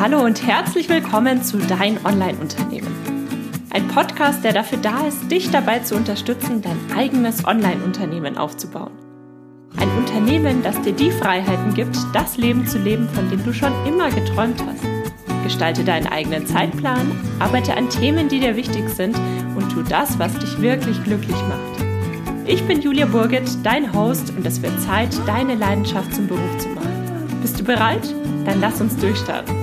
Hallo und herzlich willkommen zu Dein Online-Unternehmen. Ein Podcast, der dafür da ist, dich dabei zu unterstützen, dein eigenes Online-Unternehmen aufzubauen. Ein Unternehmen, das dir die Freiheiten gibt, das Leben zu leben, von dem du schon immer geträumt hast. Gestalte deinen eigenen Zeitplan, arbeite an Themen, die dir wichtig sind und tu das, was dich wirklich glücklich macht. Ich bin Julia Burget, dein Host und es wird Zeit, deine Leidenschaft zum Beruf zu machen. Bist du bereit? Dann lass uns durchstarten.